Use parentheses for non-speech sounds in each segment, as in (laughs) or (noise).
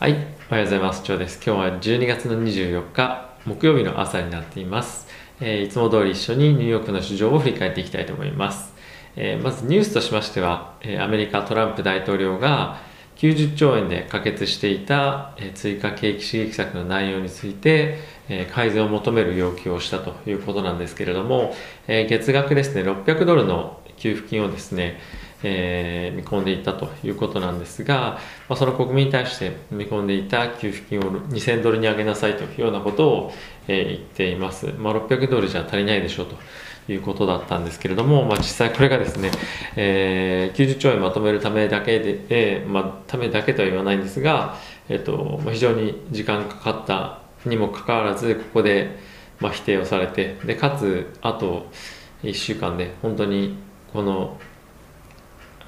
はい、おはようございます。長です。今日は12月の24日、木曜日の朝になっています。えーいつも通り一緒にニューヨークの市場を振り返っていきたいと思います。えーまずニュースとしましては、えーアメリカトランプ大統領が90兆円で可決していた、えー追加景気刺激策の内容について、えー改善を求める要求をしたということなんですけれども、えー月額ですね、600ドルの給付金をですね、えー見込んでいたということなんですが、まあ、その国民に対して見込んでいた給付金を2000ドルに上げなさいというようなことを、えー言っています。まあ、600ドルじゃ足りないでしょうということだったんですけれども、まあ、実際これがですね、えー90兆円まとめるためだけで、えーまあ、ためだけとは言わないんですが、えっとま非常に時間かかったにもかかわらず、ここで、まあ、否定をされて、でかつ、あと1週間で本当にこの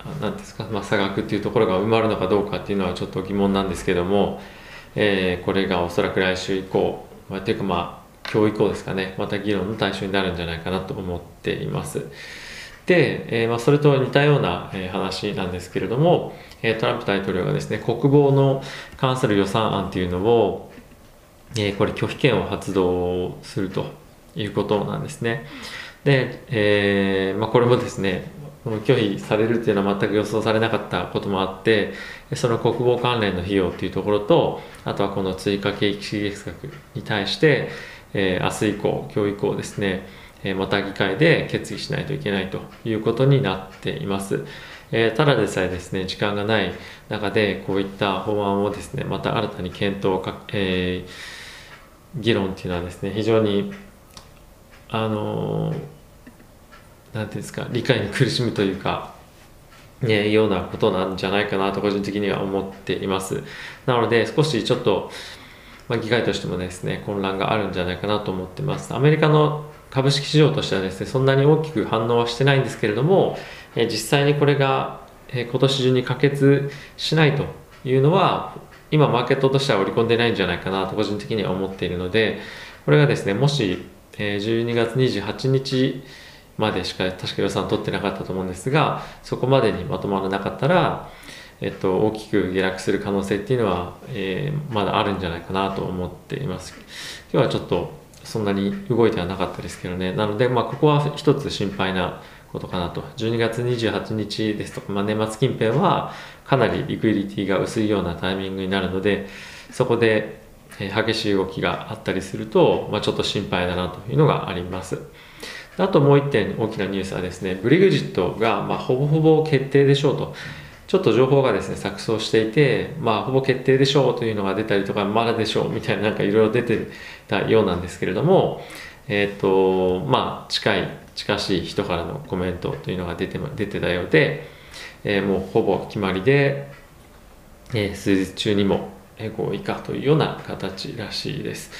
なんていうんですか、まあ、差額っていうところが埋まるのかどうかっていうのはちょっと疑問なんですけども、えーこれがおそらく来週以降、まあ、というかまあ今日以降ですかねまた議論の対象になるんじゃないかなと思っています。で、えーまあ、それと似たような、え話なんですけれども、えトランプ大統領がですね国防の関する予算案っていうのを、えこれ拒否権を発動するということなんですね。で、えまあ、これもですねこの拒否されるっていうのは全く予想されなかったこともあってその国防関連の費用っていうところとあとはこの追加景気刺激策に対して、えー明日以降今日以降ですね、えまた議会で決議しないといけないということになっています、えーただでさえですね時間がない中でこういった法案をですねまた新たに検討か、えー議論っていうのはですね非常にあのーなんていうんですか理解に苦しむというか、ね、ようなことなんじゃないかなと個人的には思っています。なので少しちょっと、まあ、議会としてもですね混乱があるんじゃないかなと思ってます。アメリカの株式市場としてはですねそんなに大きく反応はしてないんですけれども、え実際にこれが、えー今年中に可決しないというのは今マーケットとしては織り込んでないんじゃないかなと個人的には思っているのでこれがですねもし、え12月28日までしか確か予算取ってなかったと思うんですがそこまでにまとまらなかったら、えっと、大きく下落する可能性っていうのは、えーまだあるんじゃないかなと思っています。今日はちょっとそんなに動いてはなかったですけどね。なので、まあ、ここは一つ心配なことかなと。12月28日ですとか、まあ、年末近辺はかなりリクイリティが薄いようなタイミングになるのでそこで激しい動きがあったりすると、まあ、ちょっと心配だなというのがあります。あともう一点大きなニュースはですね、ブリグジットがまあほぼほぼ決定でしょうと、ちょっと情報がですね、錯綜していて、まあほぼ決定でしょうというのが出たりとか、まだでしょうみたいななんかいろいろ出てたようなんですけれども、えっ、と、まあ近い、近しい人からのコメントというのが出て出てたようで、えーもうほぼ決まりで、えー数日中にも合意かというような形らしいです。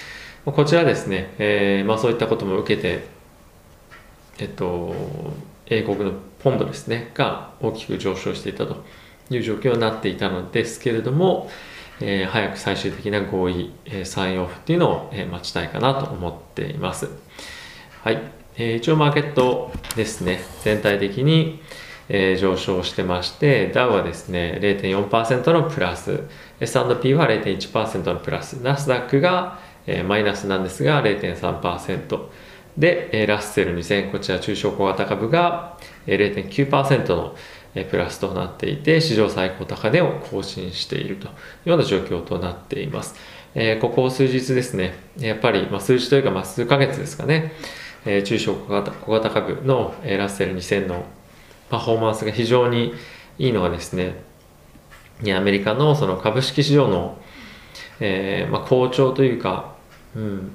こちらですね、えーまあ、そういったことも受けて、えっと、英国のポンドですね、が大きく上昇していたという状況になっていたのですけれども、えー早く最終的な合意、えーサインオフっていうのを、えー待ちたいかなと思っています。はい、えー一応マーケットですね、全体的に、えー上昇してまして、ダウはですね、0.4%のプラス、S&P は0.1%のプラス、ナスダックが、えーマイナスなんですが0.3%で、ラッセル2000、こちら中小小型株が0.9%のプラスとなっていて、史上最高高値を更新しているというような状況となっています。えーここ数日ですね、やっぱり、まあ、数日というか、まあ、数ヶ月ですかね、えー中小小型小型株の、えーラッセル2000のパフォーマンスが非常にいいのがですね、アメリカのその株式市場の、えーまあ、好調というか、うん、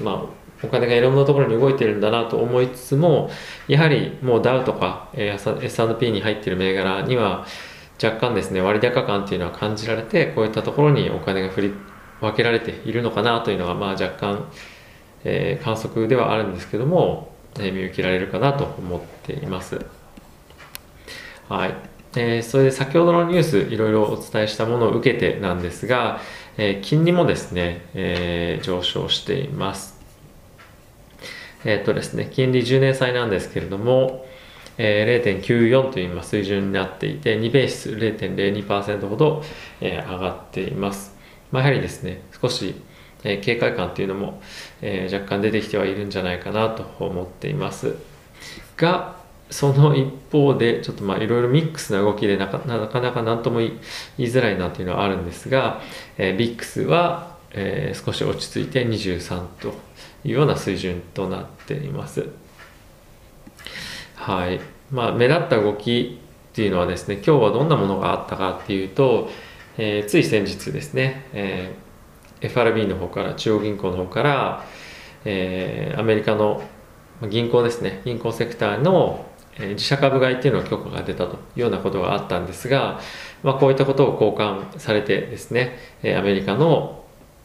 まあ、お金がいろんなところに動いてるんだなと思いつつも、やはりもうダウとか、えー S&P に入っている銘柄には若干ですね、割高感っていうのは感じられて、こういったところにお金が振り分けられているのかなというのが、まあ若干、えー観測ではあるんですけども、えー見受けられるかなと思っています。はい。えーそれで先ほどのニュースいろいろお伝えしたものを受けてなんですが、えー金利もですね、えー上昇しています。えっ、とですね、金利10年債なんですけれども、えー、0.94という今水準になっていて2ベース0.02%ほど、えー、上がっています、まあ、やはりですね少し、えー、警戒感というのも、えー、若干出てきてはいるんじゃないかなと思っています。がその一方でちょっとまあいろいろミックスな動きでなかなかなか何とも言いづらいなというのはあるんですが、えー、ビックスは、えー、少し落ち着いて23というような水準となっています。はいまあ、目立った動きっていうのはですね今日はどんなものがあったかっていうと、えー、つい先日ですね、えー、FRB の方から中央銀行の方から、えー、アメリカの銀行ですね銀行セクターの自社株買いっていうの許可が出たというようなことがあったんですが、まあ、こういったことを交換されてですねアメリカの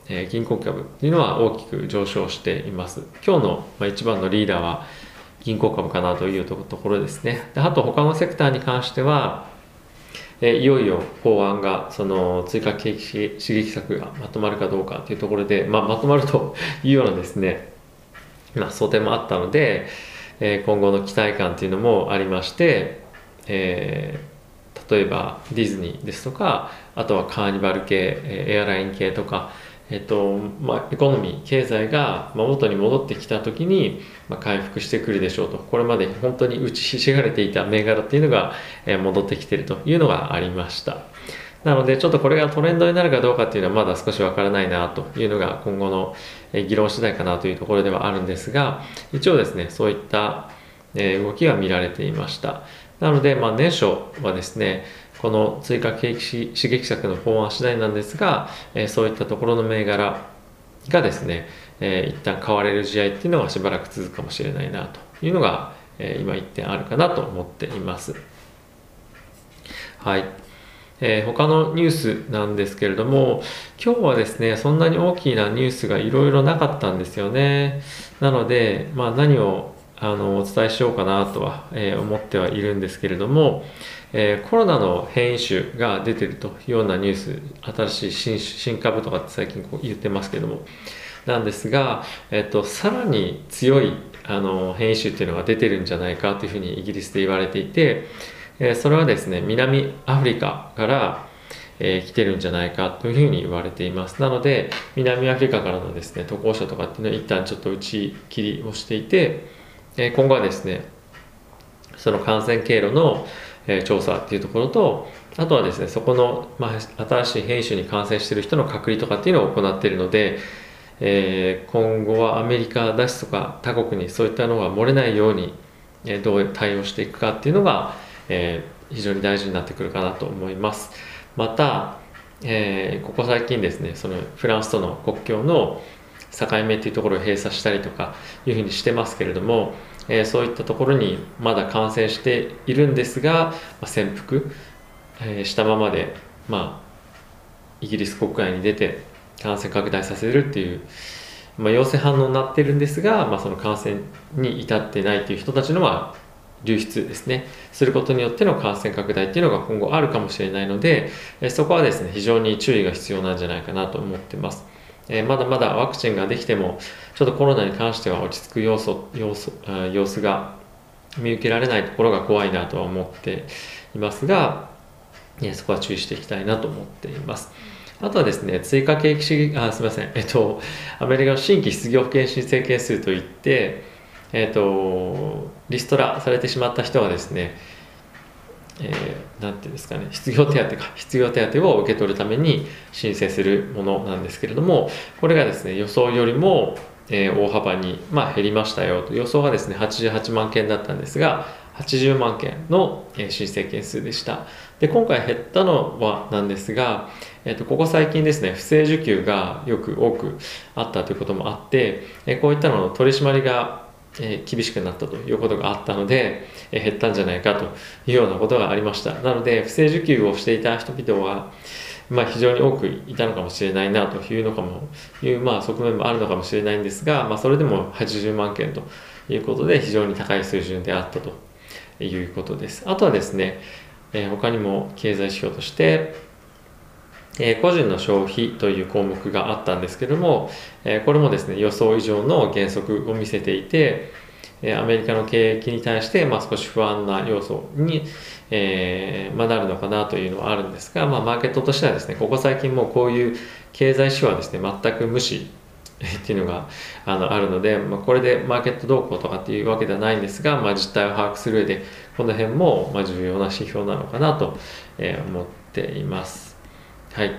え銀行株っていうのは大きく上昇しています今日の一番のリーダーは銀行株かなというところですね。であと他のセクターに関しては、えいよいよ法案がその追加景気刺激策がまとまるかどうかというところで、まあ、まとまるというようなですね、まあ、想定もあったので、え今後の期待感というのもありまして、えー、例えばディズニーですとかあとはカーニバル系エアライン系とかえっとまあ、エコノミー経済が元に戻ってきた時に、ま、回復してくるでしょうと。これまで本当に打ちひしがれていた銘柄っていうのが、え、戻ってきてるというのがありました。なのでちょっとこれがトレンドになるかどうかっていうのはまだ少しわからないなというのが今後の議論次第かなというところではあるんですが一応ですねそういった動きが見られていました。なので、まあ、年初はですねこの追加景気刺激策の法案次第なんですが、えー、そういったところの銘柄がですね、えー、一旦買われる試合っていうのがしばらく続くかもしれないなというのが、えー、今1点あるかなと思っています。はい。えー、他のニュースなんですけれども、今日はですね、そんなに大きなニュースがいろいろなかったんですよね。なので、まあ、何をあのお伝えしようかなとは、えー、思ってはいるんですけれども、えー、コロナの変異種が出てるというようなニュース新しい新株とかって最近こう言ってますけどもなんですが、えっと、さらに強いあの変異種っていうのが出てるんじゃないかというふうにイギリスで言われていて、えー、それはですね南アフリカからえー、来てるんじゃないかというふうに言われています。なので、南アフリカからのですね、渡航者とかっていうのは一旦ちょっと打ち切りをしていて、えー、今後はですね、その感染経路の、え調査っていうところとあとはですねそこの、まあ、新しい変異種に感染している人の隔離とかっていうのを行っているので、えー、今後はアメリカですとか他国にそういったのが漏れないように、え、どう対応していくかっていうのが、えー、非常に大事になってくるかなと思います。また、えここ最近ですねそのフランスとの国境の境目っていうところを閉鎖したりとかいうふうにしてますけれどもえー、そういったところにまだ感染しているんですが、まあ、潜伏、えー、したままで、まあ、イギリス国外に出て感染拡大させるっていう、まあ、陽性反応になってるんですが、まあ、その感染に至ってないという人たちのは流出ですねすることによっての感染拡大っていうのが今後あるかもしれないので、そこはですね非常に注意が必要なんじゃないかなと思ってます。えー、まだまだワクチンができてもちょっとコロナに関しては落ち着く要素要素様子が見受けられないところが怖いなとは思っていますが、えそこは注意していきたいなと思っています。あとはですね、追加景気主義、あ、すみません、えっと、アメリカの新規失業保険申請件数といって、えっと、リストラされてしまった人はですね、えー、ていうんですかね、失業手当か、失業手当を受け取るために申請するものなんですけれども、これがですね、予想よりも、えー、大幅に、まあ、減りましたよと。予想がですね、88万件だったんですが、80万件の、えー、申請件数でした。で、今回減ったのはなんですが、え、ー、と、ここ最近ですね、不正受給がよく多くあったということもあって、え、こういったのの取り締まりがえ厳しくなったということがあったので、え減ったんじゃないかというようなことがありました。なので不正受給をしていた人々は、まあ、非常に多くいたのかもしれないなというのかもいう、まあ、側面もあるのかもしれないんですが、まあ、それでも80万件ということで非常に高い水準であったということです。あとはですね、え他にも経済指標としてえ個人の消費という項目があったんですけども、えこれもですね予想以上の減速を見せていて、えアメリカの景気に対して、まあ、少し不安な要素に、えー、まあ、なるのかなというのはあるんですが、まあ、マーケットとしてはですねここ最近もうこういう経済指標ですね全く無視 (laughs) っていうのがあのあるので、まあ、これでマーケット動向とかっていうわけではないんですが、まあ、実態を把握する上でこの辺もま重要な指標なのかなと、思っています。はい。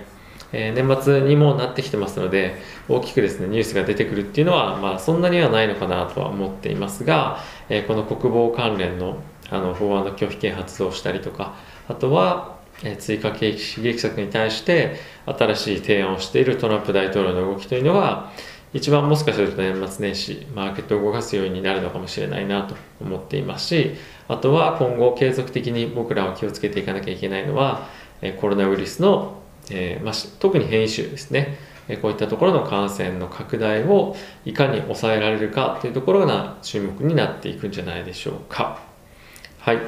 えー、年末にもなってきてますので大きくですねニュースが出てくるっていうのは、まあ、そんなにはないのかなとは思っていますが、えー、この国防関連のあの法案の拒否権発動したりとかあとは、え、追加景気刺激策に対して新しい提案をしているトランプ大統領の動きというのは一番もしかすると年末年始マーケットを動かす要因になるのかもしれないなと思っていますしあとは今後継続的に僕らは気をつけていかなきゃいけないのはコロナウイルスのえー、まあ、特に変異種ですね、えこういったところの感染の拡大をいかに抑えられるかというところが注目になっていくんじゃないでしょうか。はい。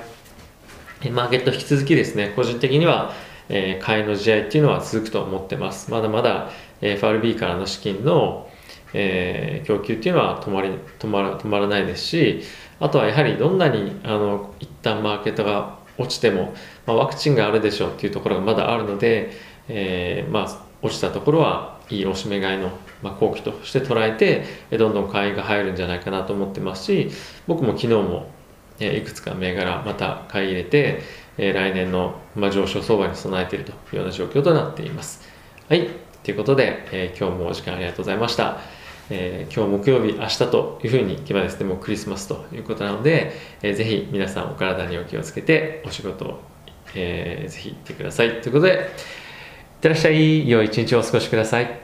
マーケット引き続きですね、個人的には、えー、買いの試合っていうのは続くと思ってます。まだまだ FRB からの資金の、えー、供給っていうのは止まり止まら止まらないですし、あとはやはりどんなにあの一旦マーケットが落ちても、まあ、ワクチンがあるでしょうっていうところがまだあるので、えー、まあ、落ちたところはいいおしめ買いの、まあ、後期として捉えてどんどん買いが入るんじゃないかなと思ってますし僕も昨日もいくつか銘柄また買い入れて来年の、ま上昇相場に備えているというような状況となっています。はい。ということで、えー、今日もお時間ありがとうございました。えー、今日木曜日、明日というふうに決まですね、もうクリスマスということなので、えー、ぜひ皆さんお体にお気をつけてお仕事を、えー、ぜひ行ってください。ということで、ってらっしゃい。良い一日をお過ごしください。